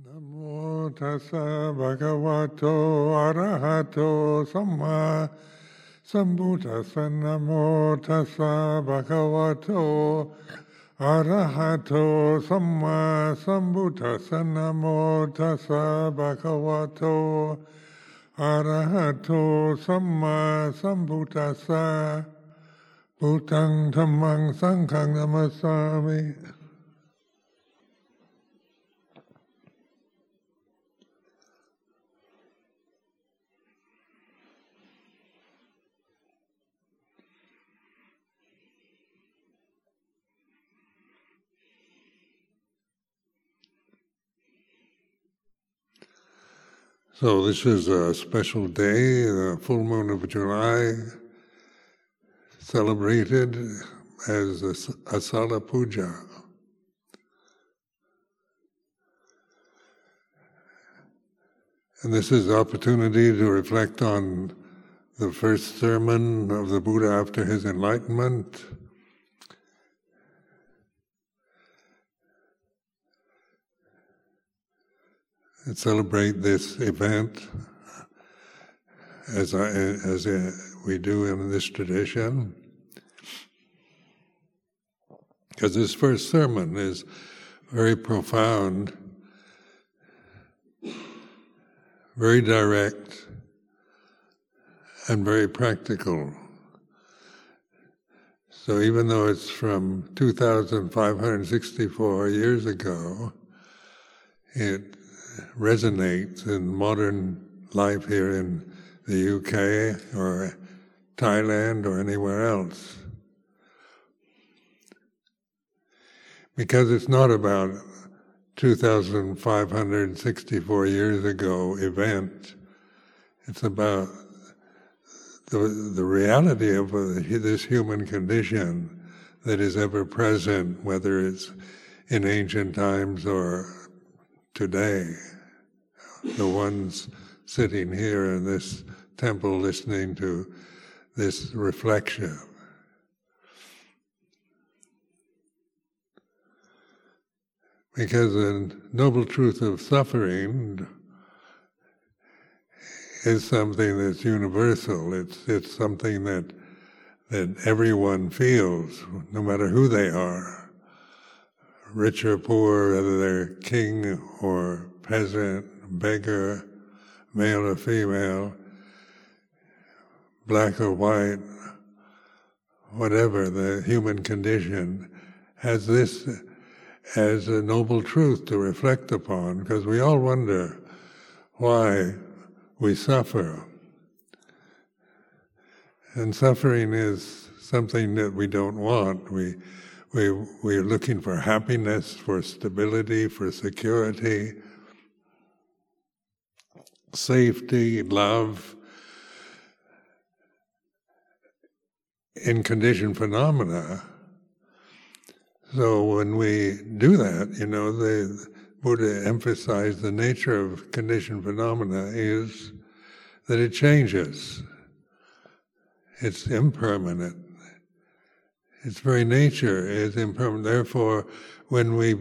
นะโมตัสสะภะคะวะโต อะระหะโต สัมมาสัมพุทธัสสะนะโมตัสสะภะคะวะโต อะระหะโต สัมมาสัมพุทธัสสะนะโมตัสสะภะคะวะโต อะระหะโต สัมมาสัมพุทธัสสะพุทธังธัมมัง สังฆัง นะมัสสามิ So this is a special day, the full moon of July, celebrated as Asala Puja. And this is the opportunity to reflect on the first sermon of the Buddha after his enlightenment, and celebrate this event as I, as we do in this tradition. Because this first sermon is very profound, very direct, and very practical. So even though it's from 2,564 years ago, it resonates in modern life here in the UK or Thailand or anywhere else. Because it's not about 2,564 years ago event. It's about the, the reality of this human condition that is ever present, whether it's in ancient times or today, the ones sitting here in this temple listening to this reflection. Because the noble truth of suffering is something that's universal. It's it's something that that everyone feels, no matter who they are rich or poor, whether they're king or peasant, beggar, male or female, black or white, whatever the human condition, has this as a noble truth to reflect upon because we all wonder why we suffer. And suffering is something that we don't want. We we, we're looking for happiness, for stability, for security, safety, love. In conditioned phenomena. So when we do that, you know, the Buddha emphasized the nature of conditioned phenomena is that it changes. It's impermanent its very nature is impermanent. Therefore, when we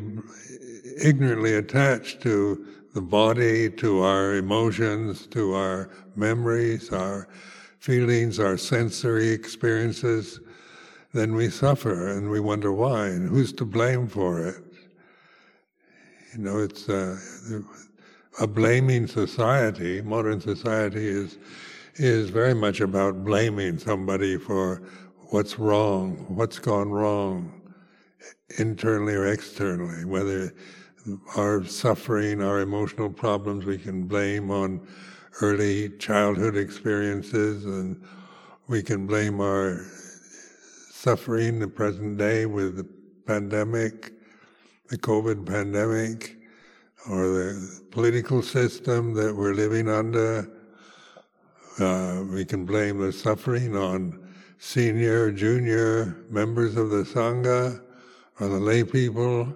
ignorantly attach to the body, to our emotions, to our memories, our feelings, our sensory experiences, then we suffer and we wonder why and who's to blame for it. You know, it's uh, a blaming society. Modern society is is very much about blaming somebody for what's wrong, what's gone wrong, internally or externally, whether our suffering, our emotional problems, we can blame on early childhood experiences, and we can blame our suffering the present day with the pandemic, the COVID pandemic, or the political system that we're living under. Uh, we can blame the suffering on senior, junior members of the Sangha, or the lay people,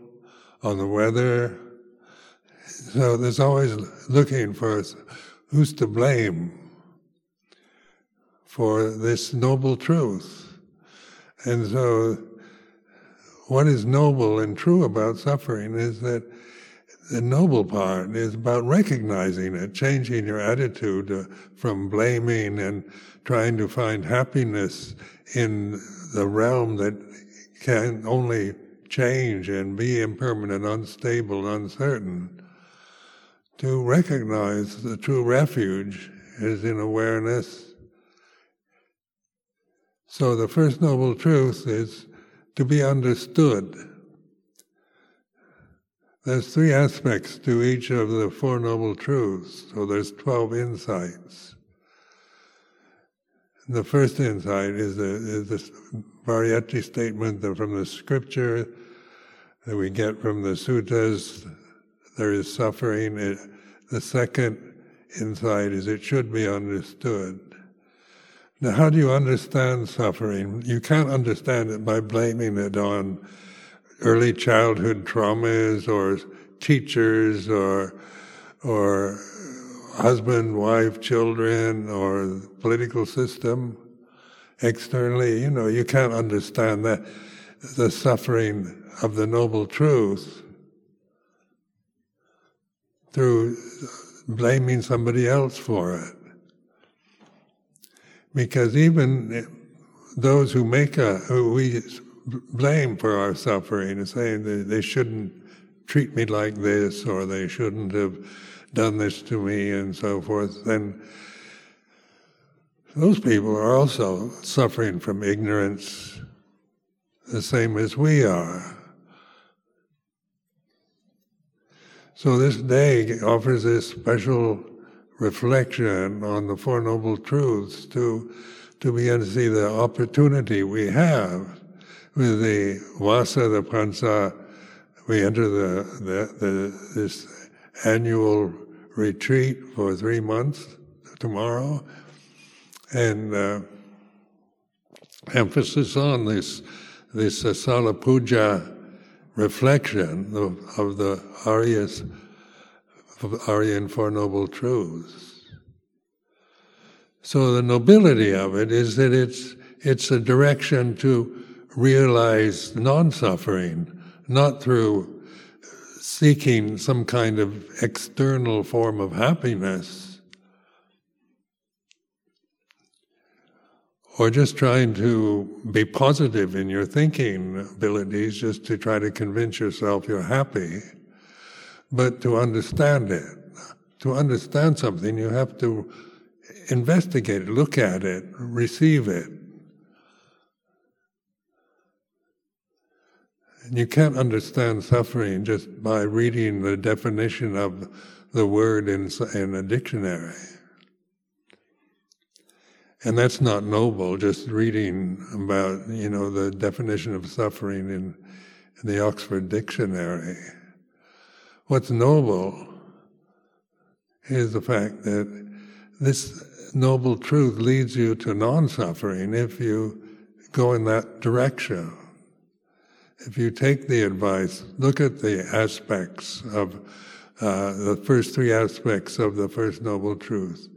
on the weather. So there's always looking for who's to blame for this noble truth. And so, what is noble and true about suffering is that the noble part is about recognizing it, changing your attitude uh, from blaming and trying to find happiness in the realm that can only change and be impermanent, unstable, uncertain. To recognize the true refuge is in awareness. So the first noble truth is to be understood there's three aspects to each of the Four Noble Truths, so there's 12 insights. The first insight is, the, is this Variety statement from the scripture that we get from the suttas. There is suffering. It, the second insight is it should be understood. Now, how do you understand suffering? You can't understand it by blaming it on early childhood traumas or teachers or or husband, wife, children, or political system externally. You know, you can't understand that the suffering of the noble truth through blaming somebody else for it. Because even those who make a, who we blame for our suffering and saying they shouldn't treat me like this or they shouldn't have done this to me and so forth, then those people are also suffering from ignorance the same as we are. So this day offers this special reflection on the Four Noble Truths to, to begin to see the opportunity we have with the Vasa, the Pansa, we enter the, the, the, this annual retreat for three months tomorrow, and uh, emphasis on this this uh, Sala Puja reflection of, of the Aryas, of Aryan Four Noble Truths. So the nobility of it is that it's it's a direction to realize non suffering, not through seeking some kind of external form of happiness, or just trying to be positive in your thinking abilities, just to try to convince yourself you're happy, but to understand it. To understand something, you have to investigate it, look at it, receive it. You can't understand suffering just by reading the definition of the word in, in a dictionary. And that's not noble, just reading about, you know, the definition of suffering in, in the Oxford Dictionary. What's noble is the fact that this noble truth leads you to non suffering if you go in that direction if you take the advice, look at the aspects of uh, the first three aspects of the First Noble Truth.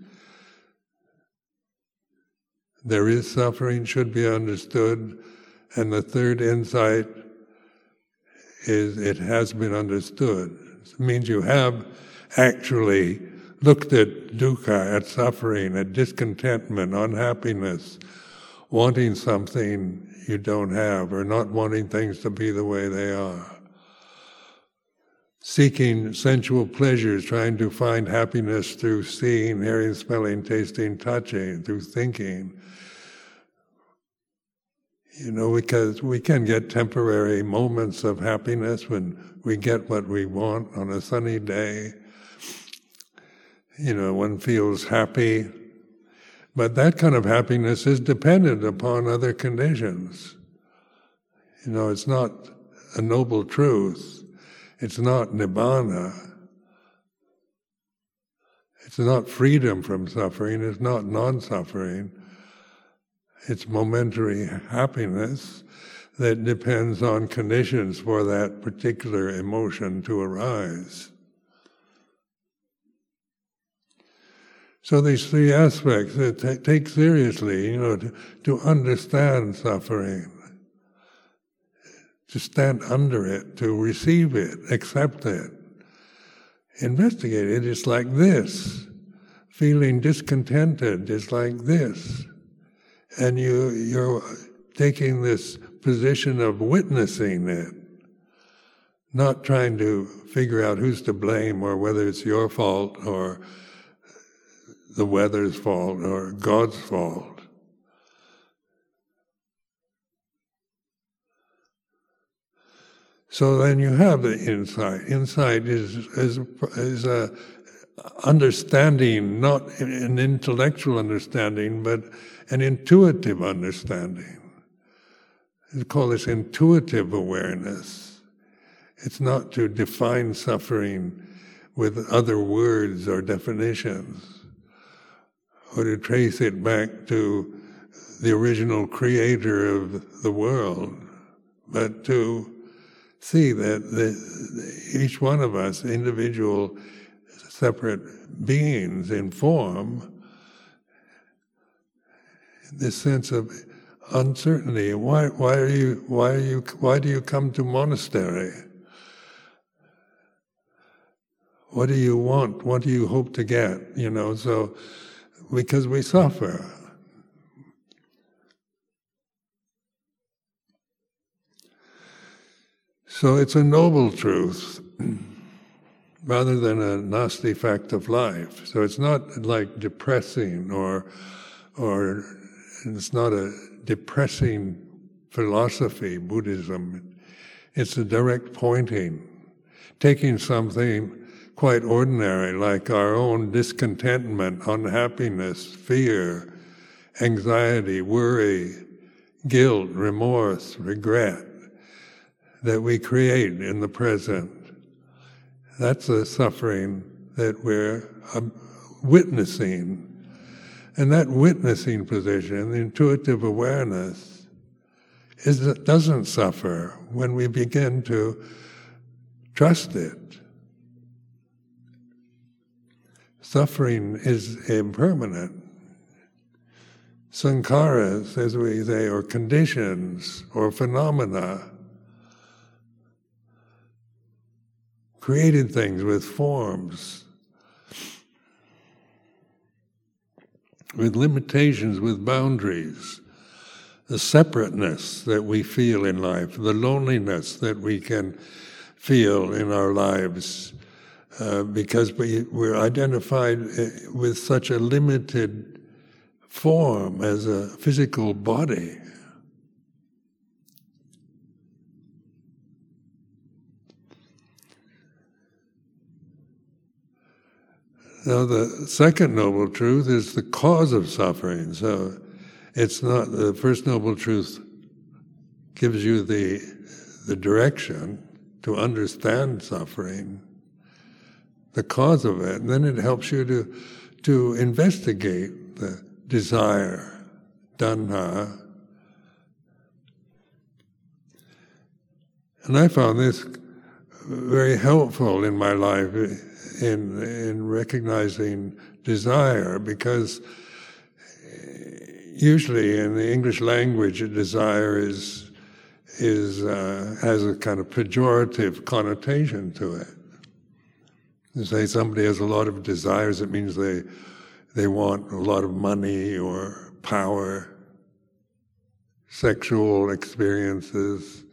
There is suffering, should be understood, and the third insight is it has been understood. It means you have actually looked at dukkha, at suffering, at discontentment, unhappiness, wanting something you don't have, or not wanting things to be the way they are. Seeking sensual pleasures, trying to find happiness through seeing, hearing, smelling, tasting, touching, through thinking. You know, because we can get temporary moments of happiness when we get what we want on a sunny day. You know, one feels happy but that kind of happiness is dependent upon other conditions. You know, it's not a noble truth. It's not nibbana. It's not freedom from suffering. It's not non suffering. It's momentary happiness that depends on conditions for that particular emotion to arise. So these three aspects that t- take seriously, you know, to, to understand suffering, to stand under it, to receive it, accept it, investigate it. It's like this. Feeling discontented is like this. And you, you're taking this position of witnessing it, not trying to figure out who's to blame or whether it's your fault or the weather's fault or God's fault. So then you have the insight. Insight is is is a understanding, not an intellectual understanding, but an intuitive understanding. We call this intuitive awareness. It's not to define suffering with other words or definitions, or to trace it back to the original creator of the world, but to see that the, each one of us, individual, separate beings in form, this sense of uncertainty. Why, why are you, why are you, why do you come to monastery? What do you want? What do you hope to get? You know, so because we suffer. So it's a noble truth rather than a nasty fact of life. So it's not like depressing or, or it's not a depressing philosophy, Buddhism. It's a direct pointing, taking something quite ordinary, like our own discontentment, unhappiness, fear, anxiety, worry, guilt, remorse, regret, that we create in the present. That's a suffering that we're um, witnessing. And that witnessing position, the intuitive awareness, is, doesn't suffer when we begin to trust it. Suffering is impermanent. Sankharas, as we say, or conditions or phenomena created things with forms, with limitations, with boundaries, the separateness that we feel in life, the loneliness that we can feel in our lives, uh, because we, we're identified uh, with such a limited form as a physical body. Now, the second noble truth is the cause of suffering. So, it's not the first noble truth gives you the the direction to understand suffering, the cause of it, and then it helps you to to investigate the desire, tanha. And I found this very helpful in my life in in recognizing desire because usually in the English language, desire is is uh, has a kind of pejorative connotation to it. You say somebody has a lot of desires, it means they they want a lot of money or power, sexual experiences,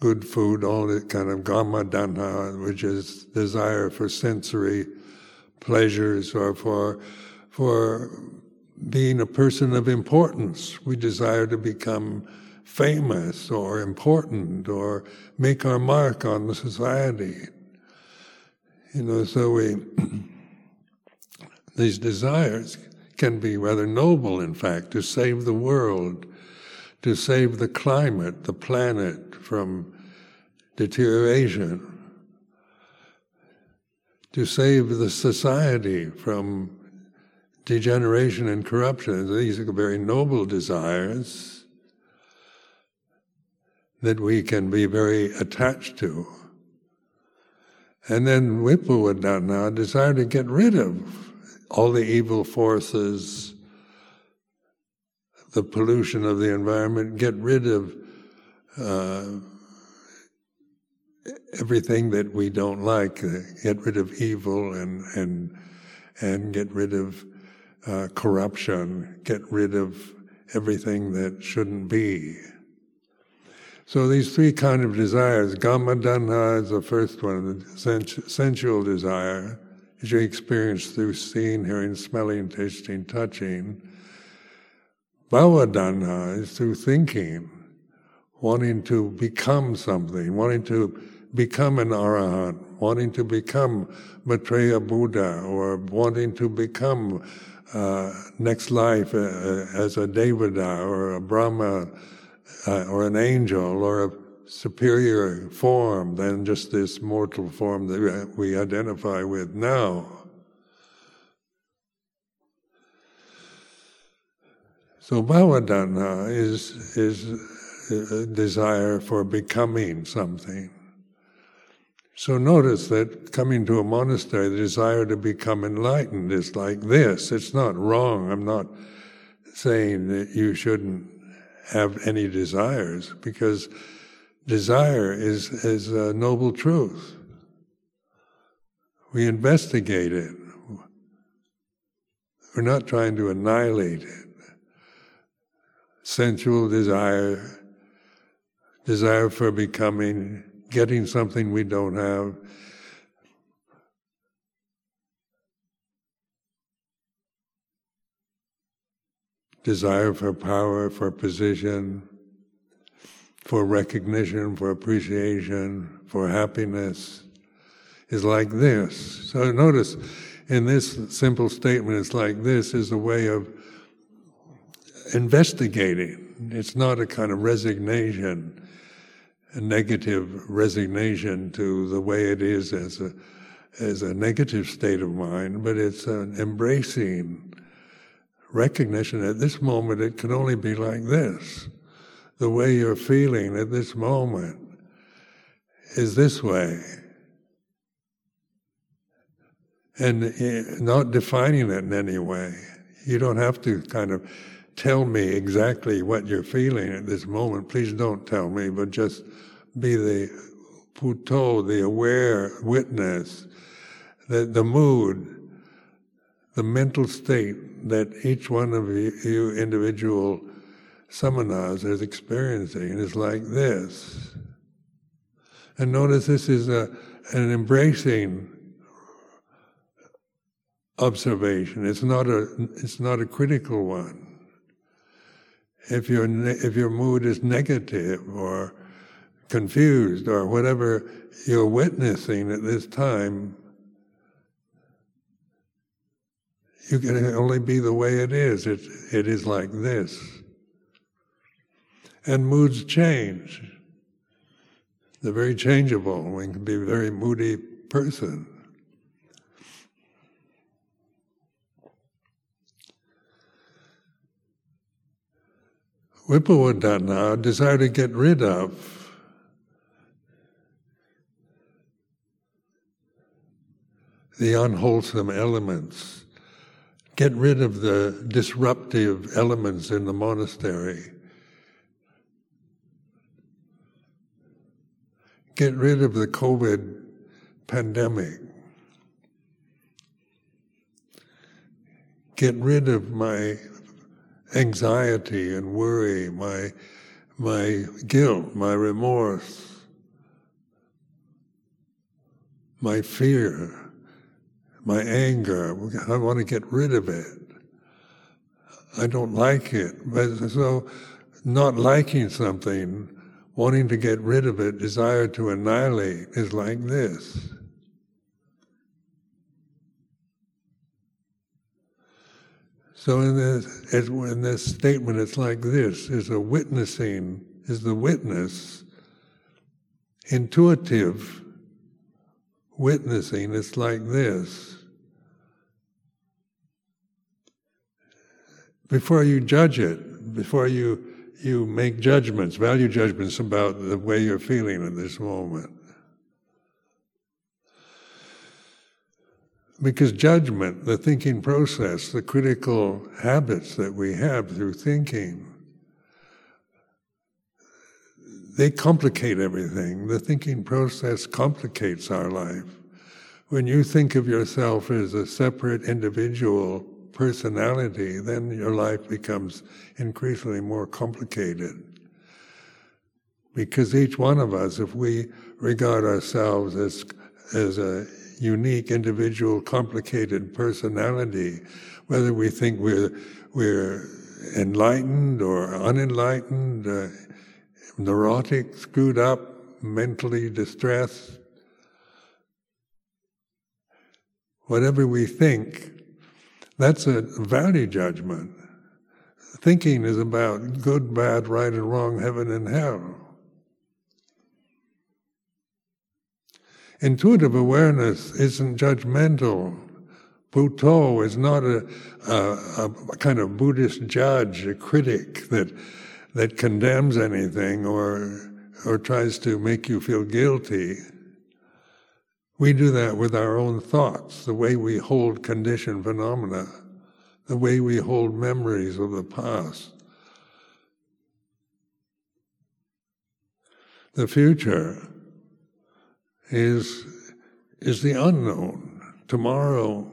good food, all that kind of tanha, which is desire for sensory pleasures or for for being a person of importance. We desire to become famous or important or make our mark on the society. You know, so we these desires can be rather noble, in fact, to save the world, to save the climate, the planet from deterioration, to save the society from degeneration and corruption. These are very noble desires that we can be very attached to. And then Vibhava tanha, a desire to get rid of all the evil forces, the pollution of the environment, get rid of uh, everything that we don't like, uh, get rid of evil and and and get rid of uh, corruption, get rid of everything that shouldn't be. So these three kind of desires, Kama Tanha is the first one, the sensual desire, as you experience through seeing, hearing, smelling, tasting, touching. Bhava Tanha is through thinking, wanting to become something, wanting to become an arahant, wanting to become Maitreya Buddha, or wanting to become uh, next life uh, as a Devada or a Brahma uh, or an angel or a superior form than just this mortal form that we identify with now. So bhava tanha is is a desire for becoming something. So notice that coming to a monastery, the desire to become enlightened is like this. It's not wrong. I'm not saying that you shouldn't have any desires because desire is, is a noble truth. We investigate it. We're not trying to annihilate it. Sensual desire, desire for becoming getting something we don't have. Desire for power, for position, for recognition, for appreciation, for happiness is like this. So notice in this simple statement, it's like this is a way of investigating. It's not a kind of resignation a negative resignation to the way it is as a as a negative state of mind, but it's an embracing recognition at this moment it can only be like this. The way you're feeling at this moment is this way. And eh, not defining it in any way. You don't have to kind of tell me exactly what you're feeling at this moment. Please don't tell me, but just be the Buddho, the aware witness, that the mood, the mental state that each one of you, individual samanas is experiencing is like this. And notice this is a, an embracing observation. It's not a, it's not a critical one. If your, if your mood is negative or confused or whatever you're witnessing at this time, you can only be the way it is. It, it is like this. And moods change. They're very changeable. We can be a very moody person. Vibhava tanha, desire to get rid of the unwholesome elements, get rid of the disruptive elements in the monastery, get rid of the COVID pandemic, get rid of my anxiety and worry, my my guilt, my remorse, my fear my anger. I want to get rid of it. I don't like it. But so, not liking something, wanting to get rid of it, desire to annihilate is like this. So in this, in this statement, it's like this: is a witnessing, is the witness intuitive witnessing. It's like this. Before you judge it, before you you make judgments, value judgments about the way you're feeling in this moment. Because judgment, the thinking process, the critical habits that we have through thinking, they complicate everything. The thinking process complicates our life. When you think of yourself as a separate individual personality, then your life becomes increasingly more complicated. Because each one of us, if we regard ourselves as, as a unique, individual, complicated personality, whether we think we're, we're enlightened or unenlightened, uh, neurotic, screwed up, mentally distressed, whatever we think, that's a value judgment. Thinking is about good, bad, right and wrong, heaven and hell. Intuitive awareness isn't judgmental. Buddho is not a, a, a, kind of Buddhist judge, a critic that that condemns anything or or tries to make you feel guilty. We do that with our own thoughts, the way we hold conditioned phenomena, the way we hold memories of the past. The future is, is the unknown. Tomorrow,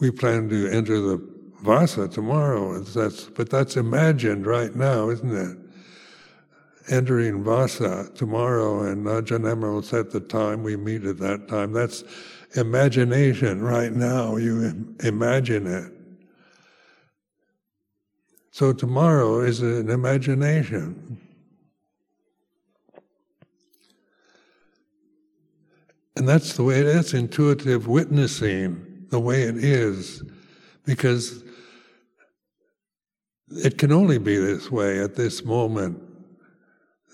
we plan to enter the Vasa tomorrow, that's, but that's imagined right now, isn't it? Entering Vasa tomorrow, and Ajahn Amaro set the time, we meet at that time. That's imagination right now, you imagine it. So tomorrow is an imagination. And that's the way it is intuitive witnessing, the way it is, because it can only be this way at this moment,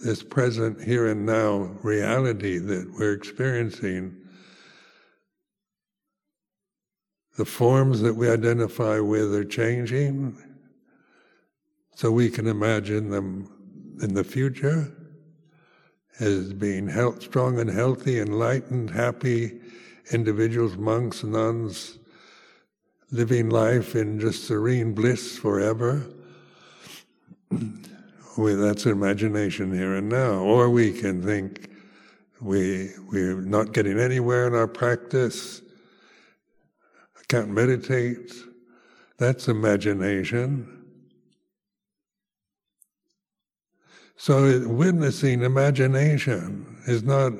this present here and now reality that we're experiencing. The forms that we identify with are changing, so we can imagine them in the future as being health, strong and healthy, enlightened, happy individuals, monks, nuns, living life in just serene bliss forever. well, that's imagination here and now. Or we can think we, we're not getting anywhere in our practice, I can't meditate. That's imagination. So witnessing imagination is not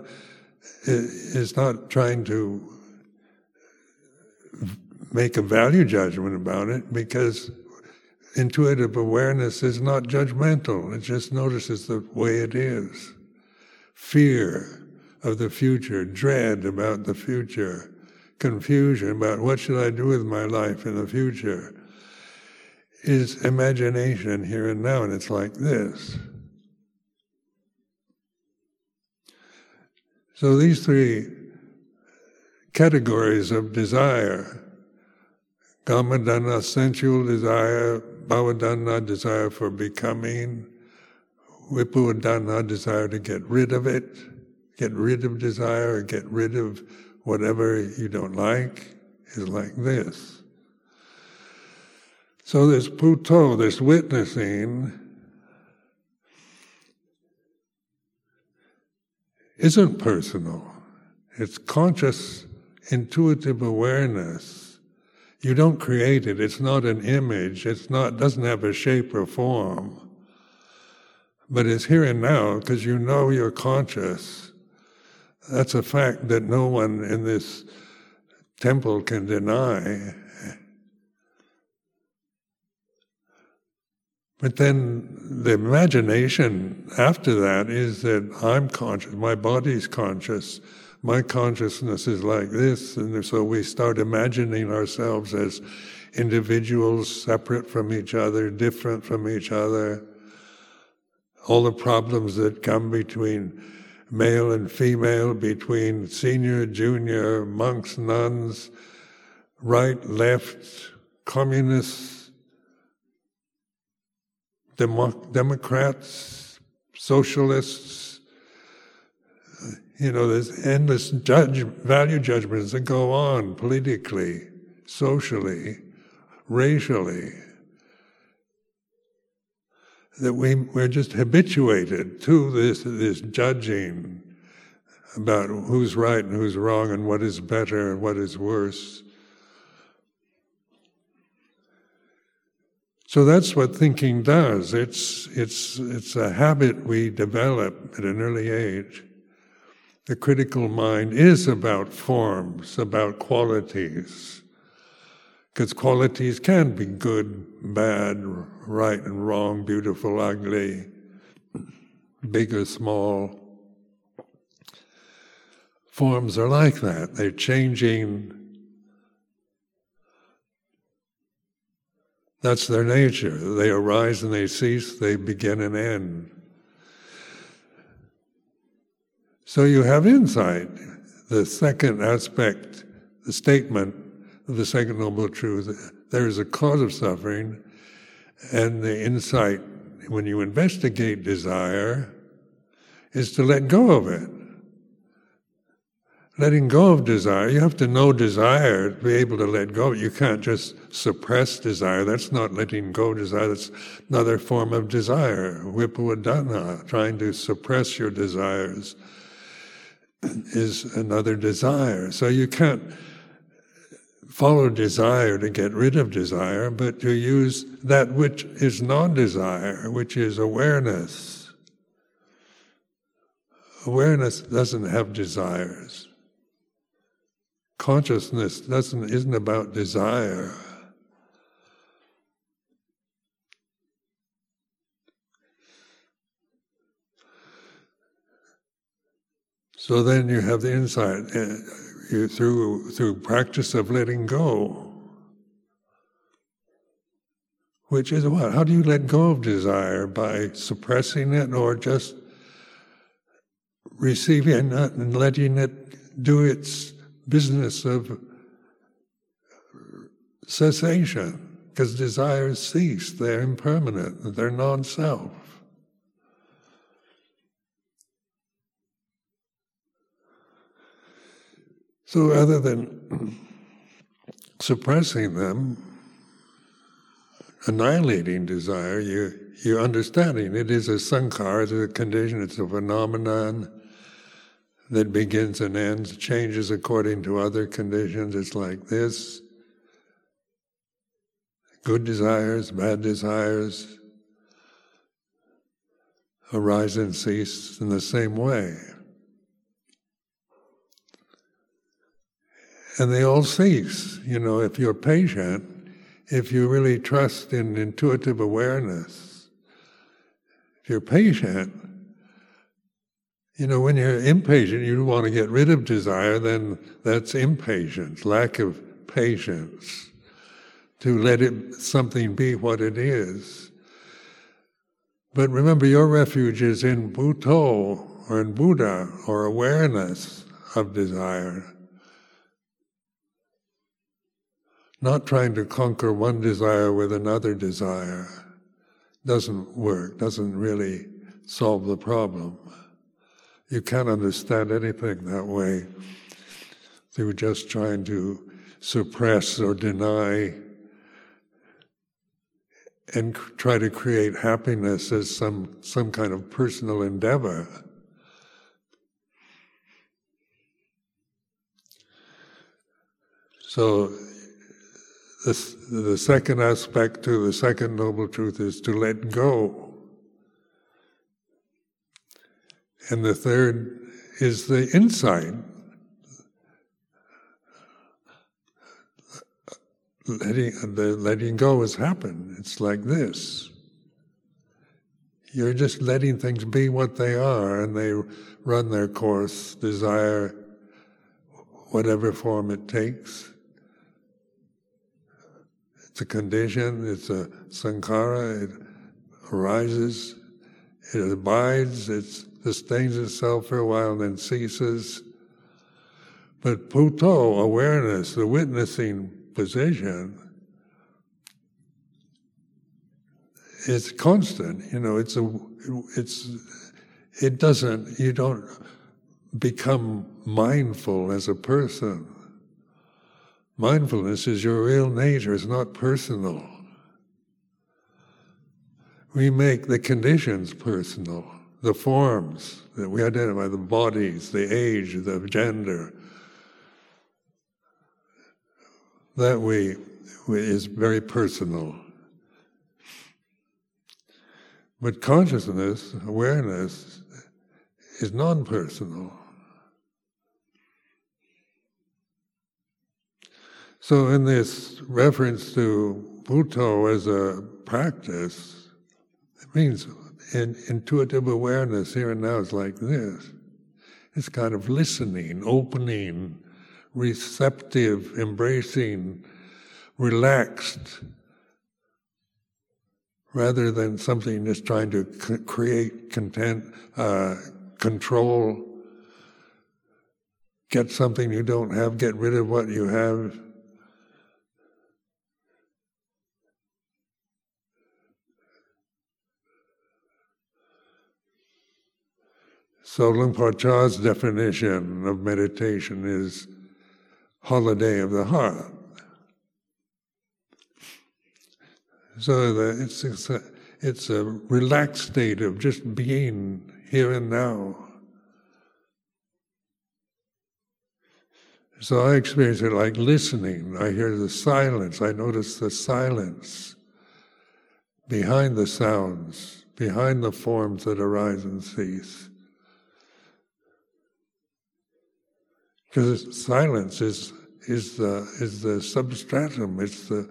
is not trying to make a value judgment about it because intuitive awareness is not judgmental. It just notices the way it is. Fear of the future, dread about the future, confusion about what should I do with my life in the future is imagination here and now, and it's like this. So these three categories of desire Kama Tanha, sensual desire, Bhava Tanha, desire for becoming, Vibhava tanha, desire to get rid of it, get rid of desire, get rid of whatever you don't like, is like this. So this Buddho, this witnessing, isn't personal. It's conscious, intuitive awareness. You don't create it. It's not an image. It's not doesn't have a shape or form. But it's here and now because you know you're conscious. That's a fact that no one in this temple can deny. But then the imagination after that is that I'm conscious, my body's conscious, my consciousness is like this, and so we start imagining ourselves as individuals separate from each other, different from each other. All the problems that come between male and female, between senior, junior, monks, nuns, right, left, communists, Demo- Democrats, socialists. You know, there's endless judge, value judgments that go on politically, socially, racially. that we, we're just habituated to this, this judging about who's right and who's wrong and what is better and what is worse. So that's what thinking does. It's, it's, it's a habit we develop at an early age. The critical mind is about forms, about qualities. Because qualities can be good, bad, right and wrong, beautiful, ugly, big or small. Forms are like that. They're changing That's their nature. They arise and they cease, they begin and end. So you have insight. The second aspect, the statement of the second noble truth, there is a cause of suffering, and the insight, when you investigate desire, is to let go of it letting go of desire. You have to know desire to be able to let go. You can't just suppress desire. That's not letting go of desire. That's another form of desire. Vibhava tanha, trying to suppress your desires, is another desire. So you can't follow desire to get rid of desire, but to use that which is non desire, which is awareness. Awareness doesn't have desires consciousness doesn't isn't about desire. So then you have the insight uh, you, through through practice of letting go, which is what? How do you let go of desire? By suppressing it or just receiving it and letting it do its business of cessation, because desires cease, they're impermanent, they're non So rather than suppressing them, annihilating desire, you, you're understanding it is a sankhara, it's a condition, it's a phenomenon that begins and ends, changes according to other conditions. It's like this good desires, bad desires arise and cease in the same way. And they all cease. You know, if you're patient, if you really trust in intuitive awareness, if you're patient, you know, when you're impatient, you want to get rid of desire, then that's impatience, lack of patience to let it something be what it is. But remember, your refuge is in Buddho or in Buddha or awareness of desire. Not trying to conquer one desire with another desire doesn't work, doesn't really solve the problem. You can't understand anything that way through just trying to suppress or deny and try to create happiness as some, some kind of personal endeavor. So, the, the second aspect to the second noble truth is to let go And the third is the insight. Letting, the letting go has happened. It's like this. You're just letting things be what they are, and they run their course, desire whatever form it takes. A condition, it's a sankhara, it arises, it abides, it sustains itself for a while and then ceases. But Buddho, awareness, the witnessing position, it's constant. You know, it's a, it's, it doesn't, you don't become mindful as a person. Mindfulness is your real nature, it's not personal. we make the conditions personal, the forms that we identify, the bodies, the age, the gender. That we, is very personal. But consciousness, awareness, is non personal. So, in this reference to Buddho as a practice, it means in, intuitive awareness here and now is like this. It's kind of listening, opening, receptive, embracing, relaxed, rather than something that's trying to c- create content, uh, control, get something you don't have, get rid of what you have. So Luang Por Chah's definition of meditation is holiday of the heart. So that it's, it's, a, it's a relaxed state of just being here and now. So I experience it like listening. I hear the silence. I notice the silence behind the sounds, behind the forms that arise and cease. Because silence is is the is the substratum. It's the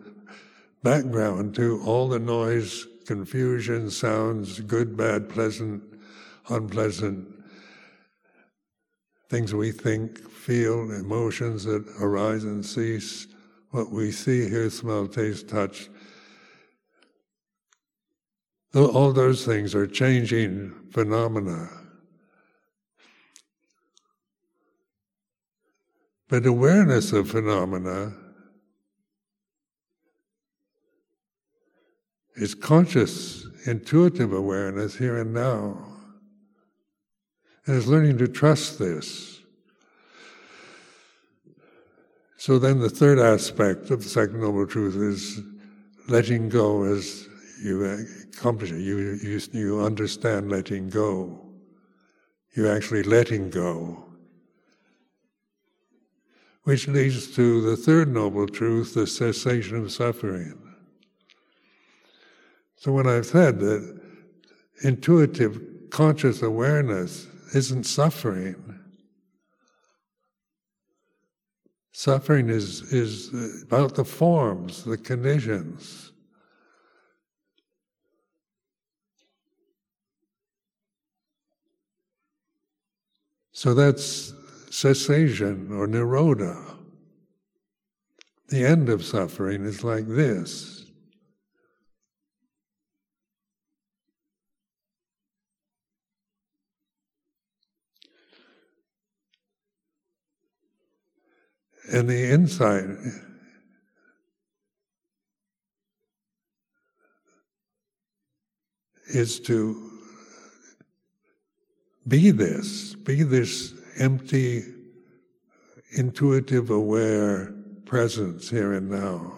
background to all the noise, confusion, sounds, good, bad, pleasant, unpleasant things we think, feel, emotions that arise and cease, what we see, hear, smell, taste, touch. All those things are changing phenomena. But awareness of phenomena is conscious, intuitive awareness here and now. And is learning to trust this. So then the third aspect of the Second Noble Truth is letting go as you accomplish it. You, you, you understand letting go. You're actually letting go which leads to the third noble truth, the cessation of suffering. So when I've said that intuitive conscious awareness isn't suffering, suffering is, is about the forms, the conditions. So that's cessation or nirodha. The end of suffering is like this. And the insight is to be this, be this empty, intuitive, aware presence here and now.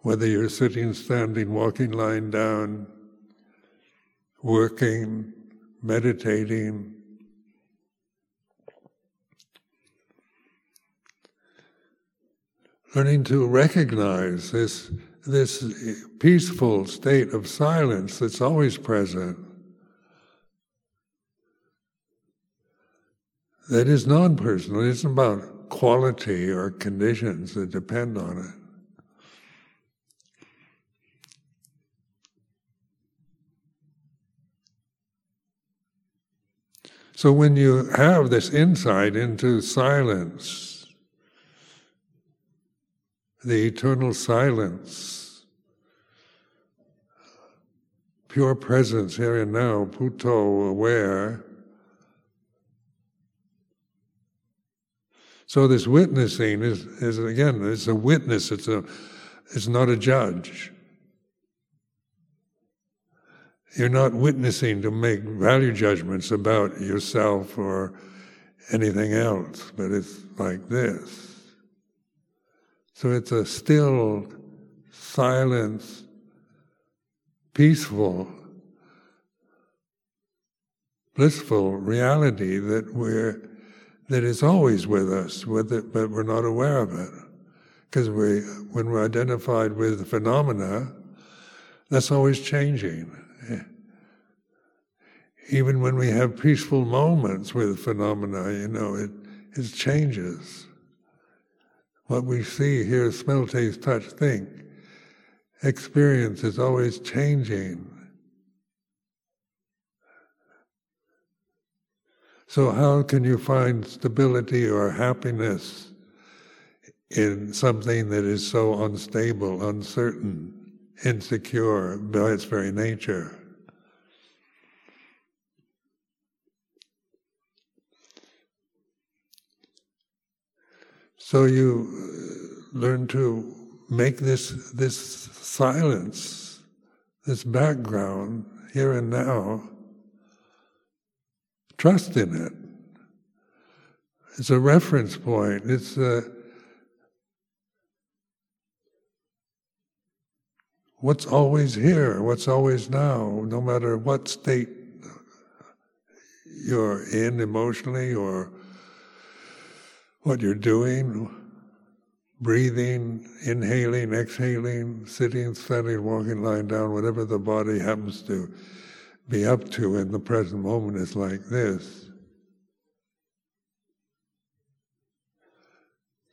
Whether you're sitting, standing, walking, lying down, working, meditating, learning to recognize this, this peaceful state of silence that's always present. That is non personal. It isn't about quality or conditions that depend on it. So when you have this insight into silence, the eternal silence, pure presence here and now, Buddho aware, So this witnessing is, is again, it's a witness. It's a, it's not a judge. You're not witnessing to make value judgments about yourself or anything else, but it's like this. So it's a still silence peaceful, blissful reality that we're that is always with us, with it, but we're not aware of it. Because we, when we're identified with phenomena, that's always changing. Even when we have peaceful moments with phenomena, you know, it, it changes. What we see, hear, smell, taste, touch, think, experience is always changing. So, how can you find stability or happiness in something that is so unstable, uncertain, insecure by its very nature? So you uh, learn to make this this silence, this background here and now, trust in it. It's a reference point. It's a, what's always here, what's always now, no matter what state you're in emotionally or what you're doing, breathing, inhaling, exhaling, sitting, standing, walking, lying down, whatever the body happens to be up to in the present moment is like this.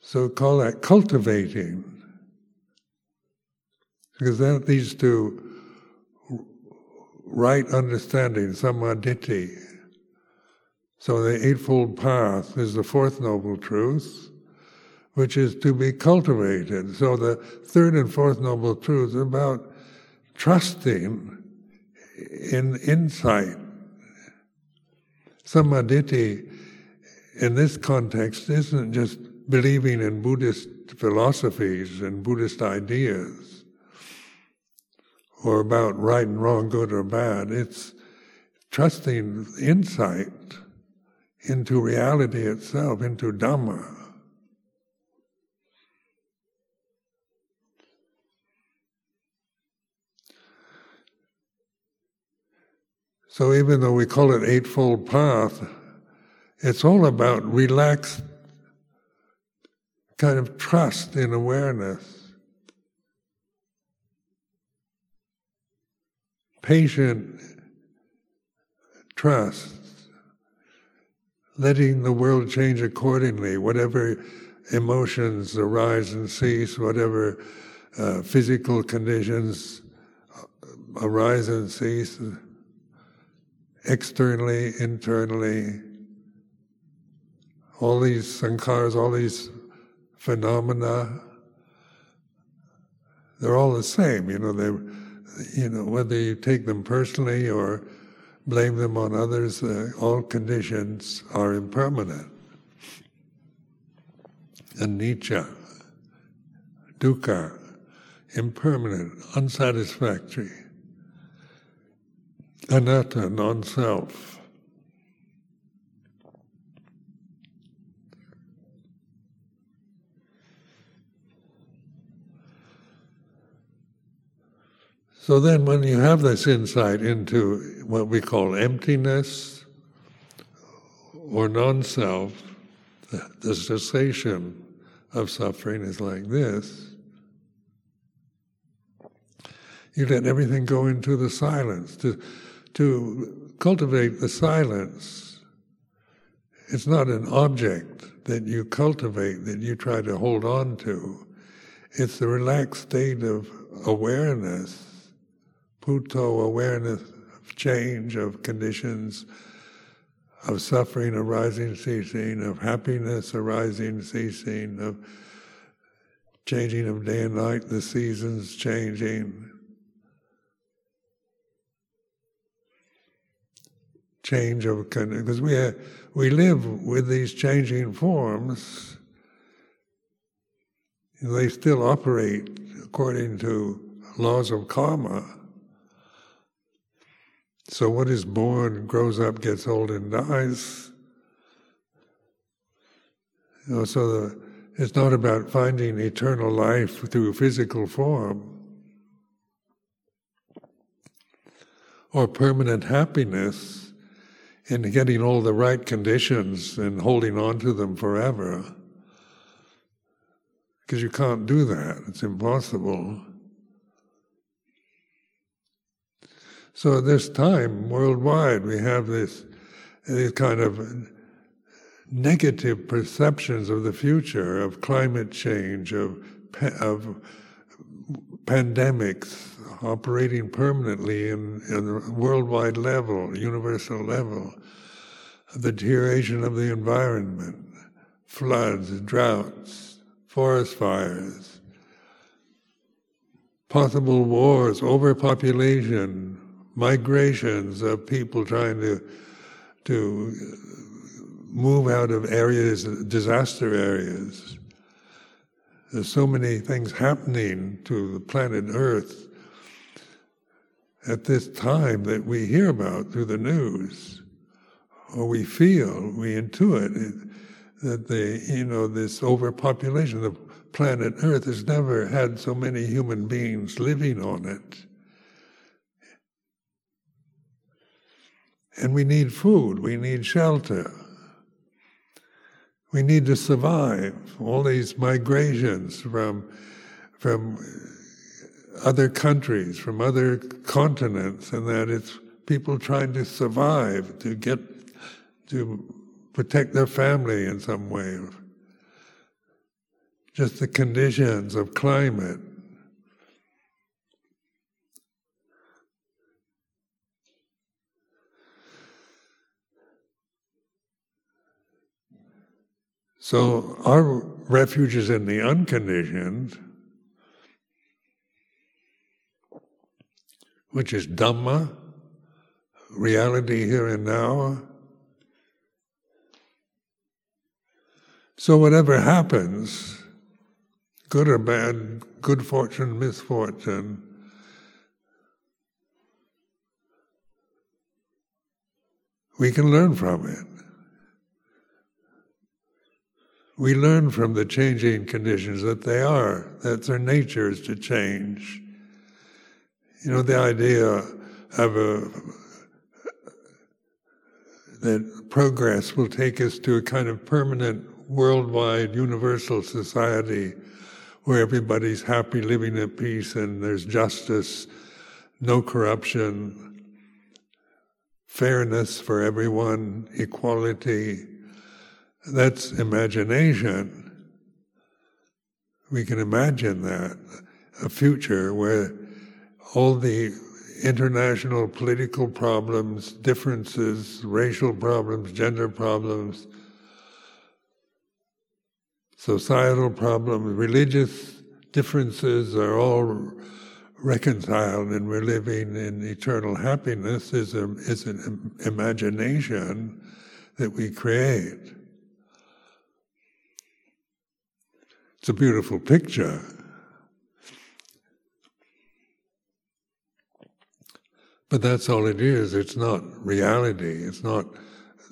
So call that cultivating. Because that leads to right understanding, samadhi, so the Eightfold Path is the fourth Noble Truth, which is to be cultivated. So the third and fourth Noble Truth are about trusting in insight. Samadhi in this context isn't just believing in Buddhist philosophies and Buddhist ideas or about right and wrong, good or bad. It's trusting insight into reality itself, into Dhamma. So even though we call it Eightfold Path, it's all about relaxed kind of trust in awareness, patient trust letting the world change accordingly, whatever emotions arise and cease, whatever uh, physical conditions arise and cease, externally, internally, all these sankharas, all these phenomena, they're all the same. You know, they, you know, whether you take them personally or blame them on others. Uh, all conditions are impermanent. Anicca, dukkha, impermanent, unsatisfactory. Anatta, non self. So then, when you have this insight into what we call emptiness or non self, the cessation of suffering is like this. You let everything go into the silence. To, to cultivate the silence, it's not an object that you cultivate, that you try to hold on to. It's the relaxed state of awareness Buddho awareness of change, of conditions, of suffering arising, ceasing, of happiness arising, ceasing, of changing of day and night, the seasons changing. Change of because we we live with these changing forms. They still operate according to laws of karma. So what is born, grows up, gets old, and dies. You know, so the, it's not about finding eternal life through physical form. or permanent happiness in getting all the right conditions and holding on to them forever. Because you can't do that, it's impossible. So at this time, worldwide, we have this, these kind of negative perceptions of the future, of climate change, of, of pandemics operating permanently in, in worldwide level, universal level, the deterioration of the environment, floods, droughts, forest fires, possible wars, overpopulation, migrations of people trying to to move out of areas, disaster areas. There's so many things happening to the planet Earth at this time that we hear about through the news, or we feel, we intuit it, that the you know this overpopulation of planet Earth has never had so many human beings living on it. And we need food, we need shelter. We need to survive all these migrations from, from other countries, from other continents, and that it's people trying to survive, to get, to protect their family in some way. Just the conditions of climate. So our refuge is in the unconditioned, which is Dhamma, reality here and now. So whatever happens, good or bad, good fortune, misfortune, we can learn from it. We learn from the changing conditions that they are, that their nature is to change. You know, the idea of a, that progress will take us to a kind of permanent, worldwide, universal society where everybody's happy, living at peace, and there's justice, no corruption, fairness for everyone, equality that's imagination. We can imagine that, a future where all the international political problems, differences, racial problems, gender problems, societal problems, religious differences are all reconciled and we're living in eternal happiness is, a, is an imagination that we create. It's a beautiful picture. But that's all it is. It's not reality. It's not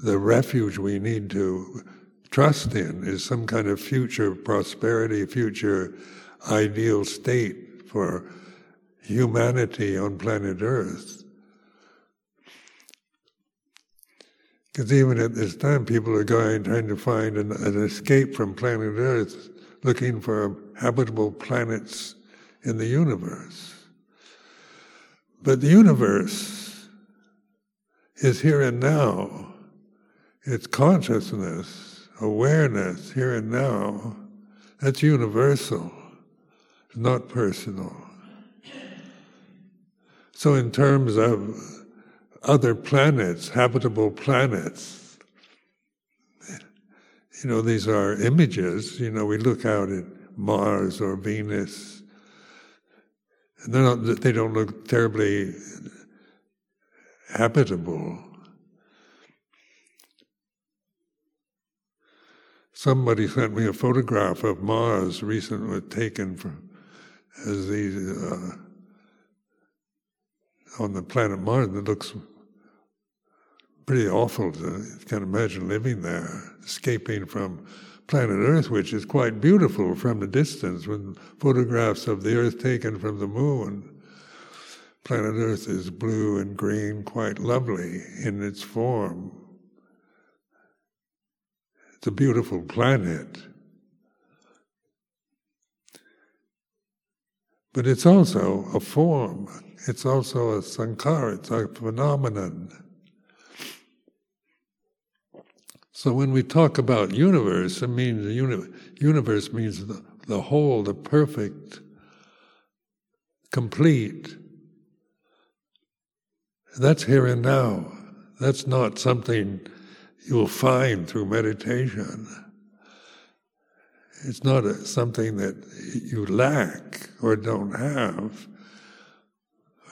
the refuge we need to trust in, is some kind of future prosperity, future ideal state for humanity on planet Earth. Because even at this time, people are going, trying to find an, an escape from planet Earth looking for habitable planets in the universe. But the universe is here and now. It's consciousness, awareness, here and now. That's universal, it's not personal. So, in terms of other planets, habitable planets, you know, these are images. You know, we look out at Mars or Venus, and they're not, they don't look terribly habitable. Somebody sent me a photograph of Mars recently taken from as these uh, on the planet Mars. It looks pretty awful to can't imagine living there, escaping from planet Earth, which is quite beautiful from a distance, with photographs of the Earth taken from the moon. planet Earth is blue and green, quite lovely in its form. It's a beautiful planet. But it's also a form, it's also a sankhara, it's a phenomenon. So when we talk about universe, it means the uni- universe means the, the whole, the perfect, complete. That's here and now. That's not something you'll find through meditation. It's not a, something that you lack or don't have,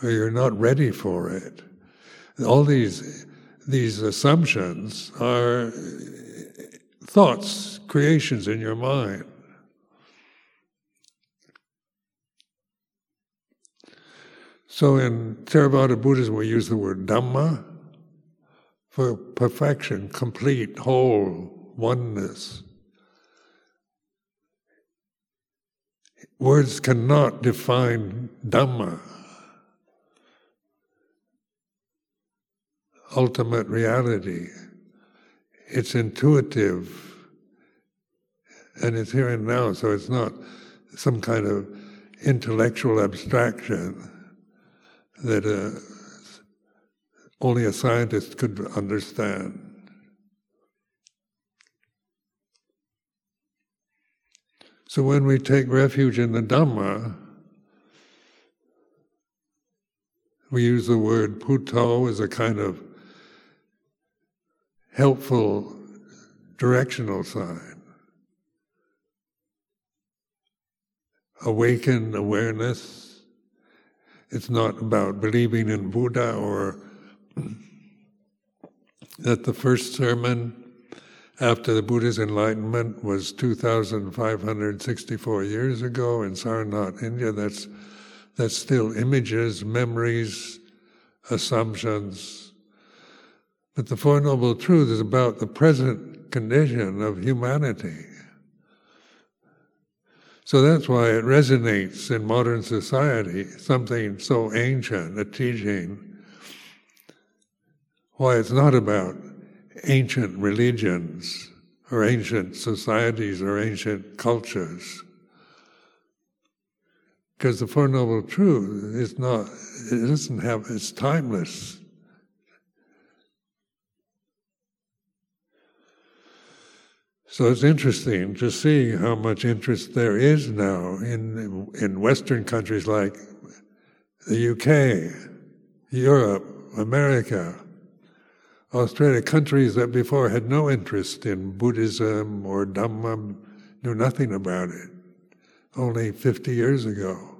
or you're not ready for it. All these these assumptions are thoughts, creations in your mind. So in Theravada Buddhism, we use the word Dhamma for perfection, complete, whole, oneness. Words cannot define Dhamma. Ultimate reality. It's intuitive and it's here and now, so it's not some kind of intellectual abstraction that uh, only a scientist could understand. So when we take refuge in the Dhamma, we use the word Buddho as a kind of helpful directional sign. Awaken awareness. It's not about believing in Buddha or that the first sermon after the Buddha's enlightenment was 2,564 years ago in Sarnath, India. That's, that's still images, memories, assumptions, but the Four Noble Truths is about the present condition of humanity. So that's why it resonates in modern society, something so ancient, a teaching. Why it's not about ancient religions or ancient societies or ancient cultures. Because the Four Noble Truths is not, it doesn't have, it's timeless. So it's interesting to see how much interest there is now in in Western countries like the UK, Europe, America, Australia, countries that before had no interest in Buddhism or Dhamma, knew nothing about it, only 50 years ago.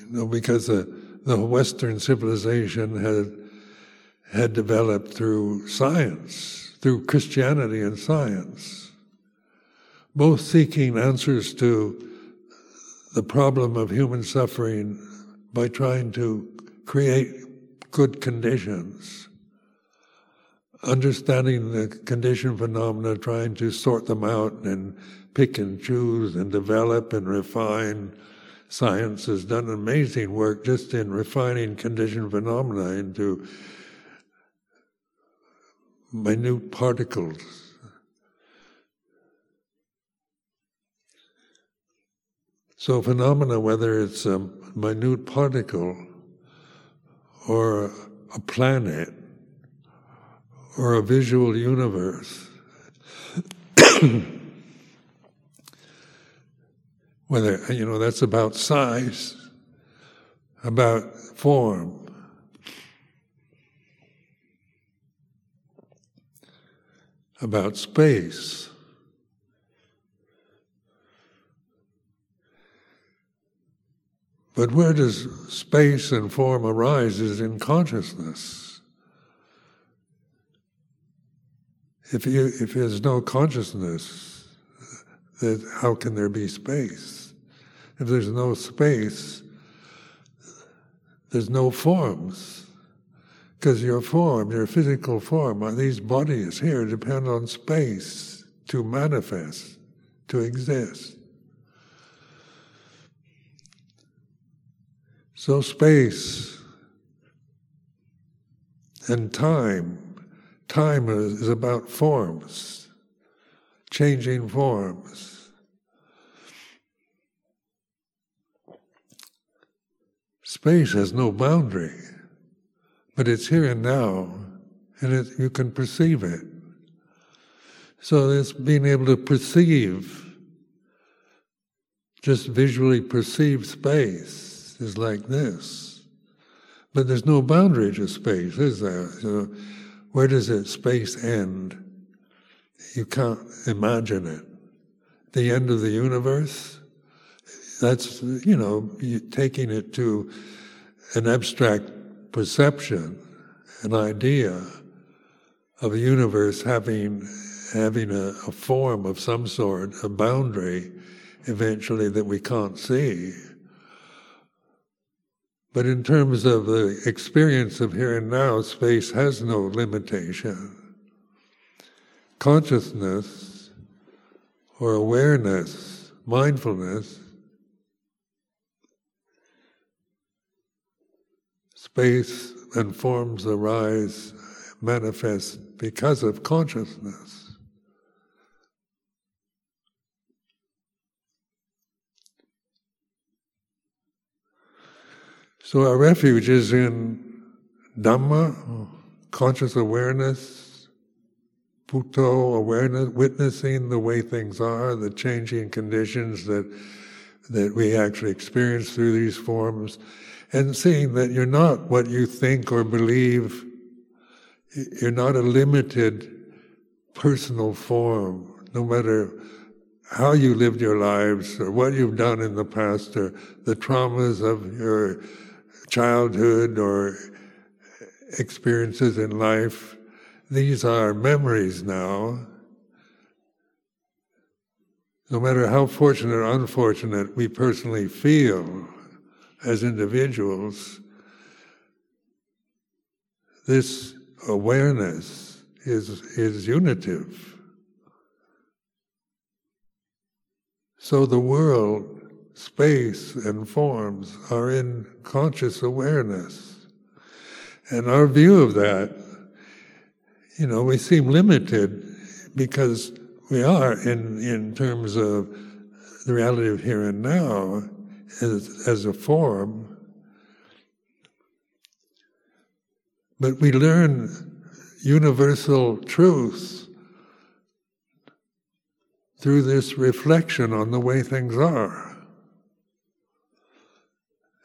You know, because the the Western civilization had had developed through science, through Christianity and science, both seeking answers to the problem of human suffering by trying to create good conditions, understanding the condition phenomena, trying to sort them out and pick and choose and develop and refine science has done amazing work just in refining conditioned phenomena into minute particles. So, phenomena, whether it's a minute particle or a planet or a visual universe, Whether, you know, that's about size, about form. About space. But where does space and form arise is in consciousness. If, you, if there's no consciousness, then how can there be space? If there's no space, there's no forms. Because your form, your physical form, these bodies here depend on space to manifest, to exist. So, space and time, time is about forms, changing forms. Space has no boundary, but it's here and now, and it, you can perceive it. So it's being able to perceive, just visually perceive space is like this. But there's no boundary to space, is there? Where does it space end? You can't imagine it. The end of the universe? That's, you know, taking it to an abstract perception, an idea of a universe having having a, a form of some sort, a boundary, eventually that we can't see. But in terms of the experience of here and now, space has no limitation. Consciousness or awareness, mindfulness, space and forms arise, manifest because of consciousness. So our refuge is in Dhamma, conscious awareness, Buddho awareness, witnessing the way things are, the changing conditions that that we actually experience through these forms, and seeing that you're not what you think or believe. You're not a limited personal form, no matter how you lived your lives or what you've done in the past or the traumas of your childhood or experiences in life. These are memories now. No matter how fortunate or unfortunate we personally feel as individuals, this awareness is, is unitive. So the world space and forms are in conscious awareness. And our view of that, you know, we seem limited because we are in, in terms of the reality of here and now as, as a form. But we learn universal truths through this reflection on the way things are.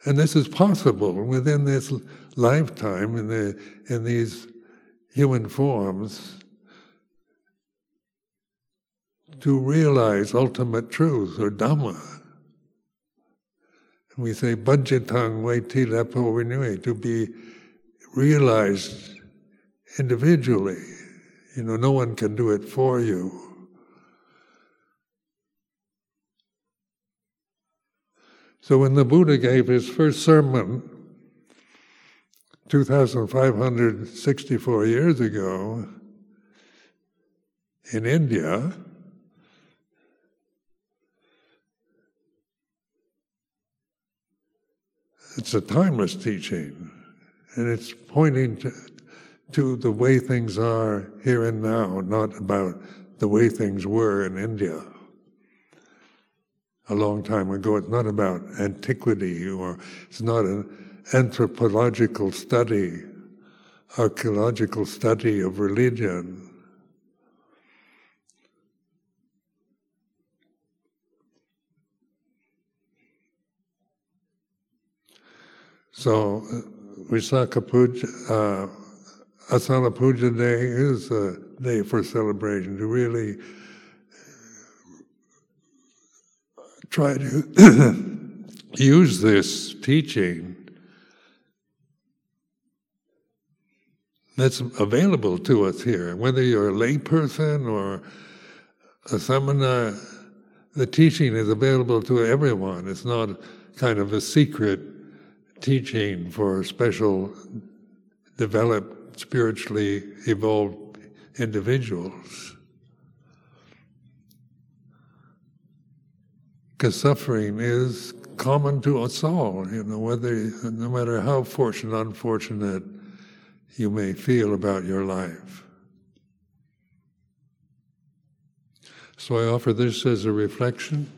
And this is possible within this lifetime in, the, in these human forms to realize ultimate truth or Dhamma. We say Bhajitang Vaiti Lepo Vinui, to be realized individually. You know, no one can do it for you. So when the Buddha gave his first sermon 2,564 years ago in India, it's a timeless teaching, and it's pointing to, to the way things are here and now, not about the way things were in India a long time ago. It's not about antiquity or it's not an anthropological study, archaeological study of religion. So, uh, Visakha Puja, uh, Asalha Puja Day is a day for celebration to really try to use this teaching that's available to us here, whether you're a layperson or a samana, the teaching is available to everyone. It's not kind of a secret teaching for special, developed, spiritually evolved individuals. Because suffering is common to us all, you know, whether, no matter how fortunate, unfortunate you may feel about your life. So I offer this as a reflection.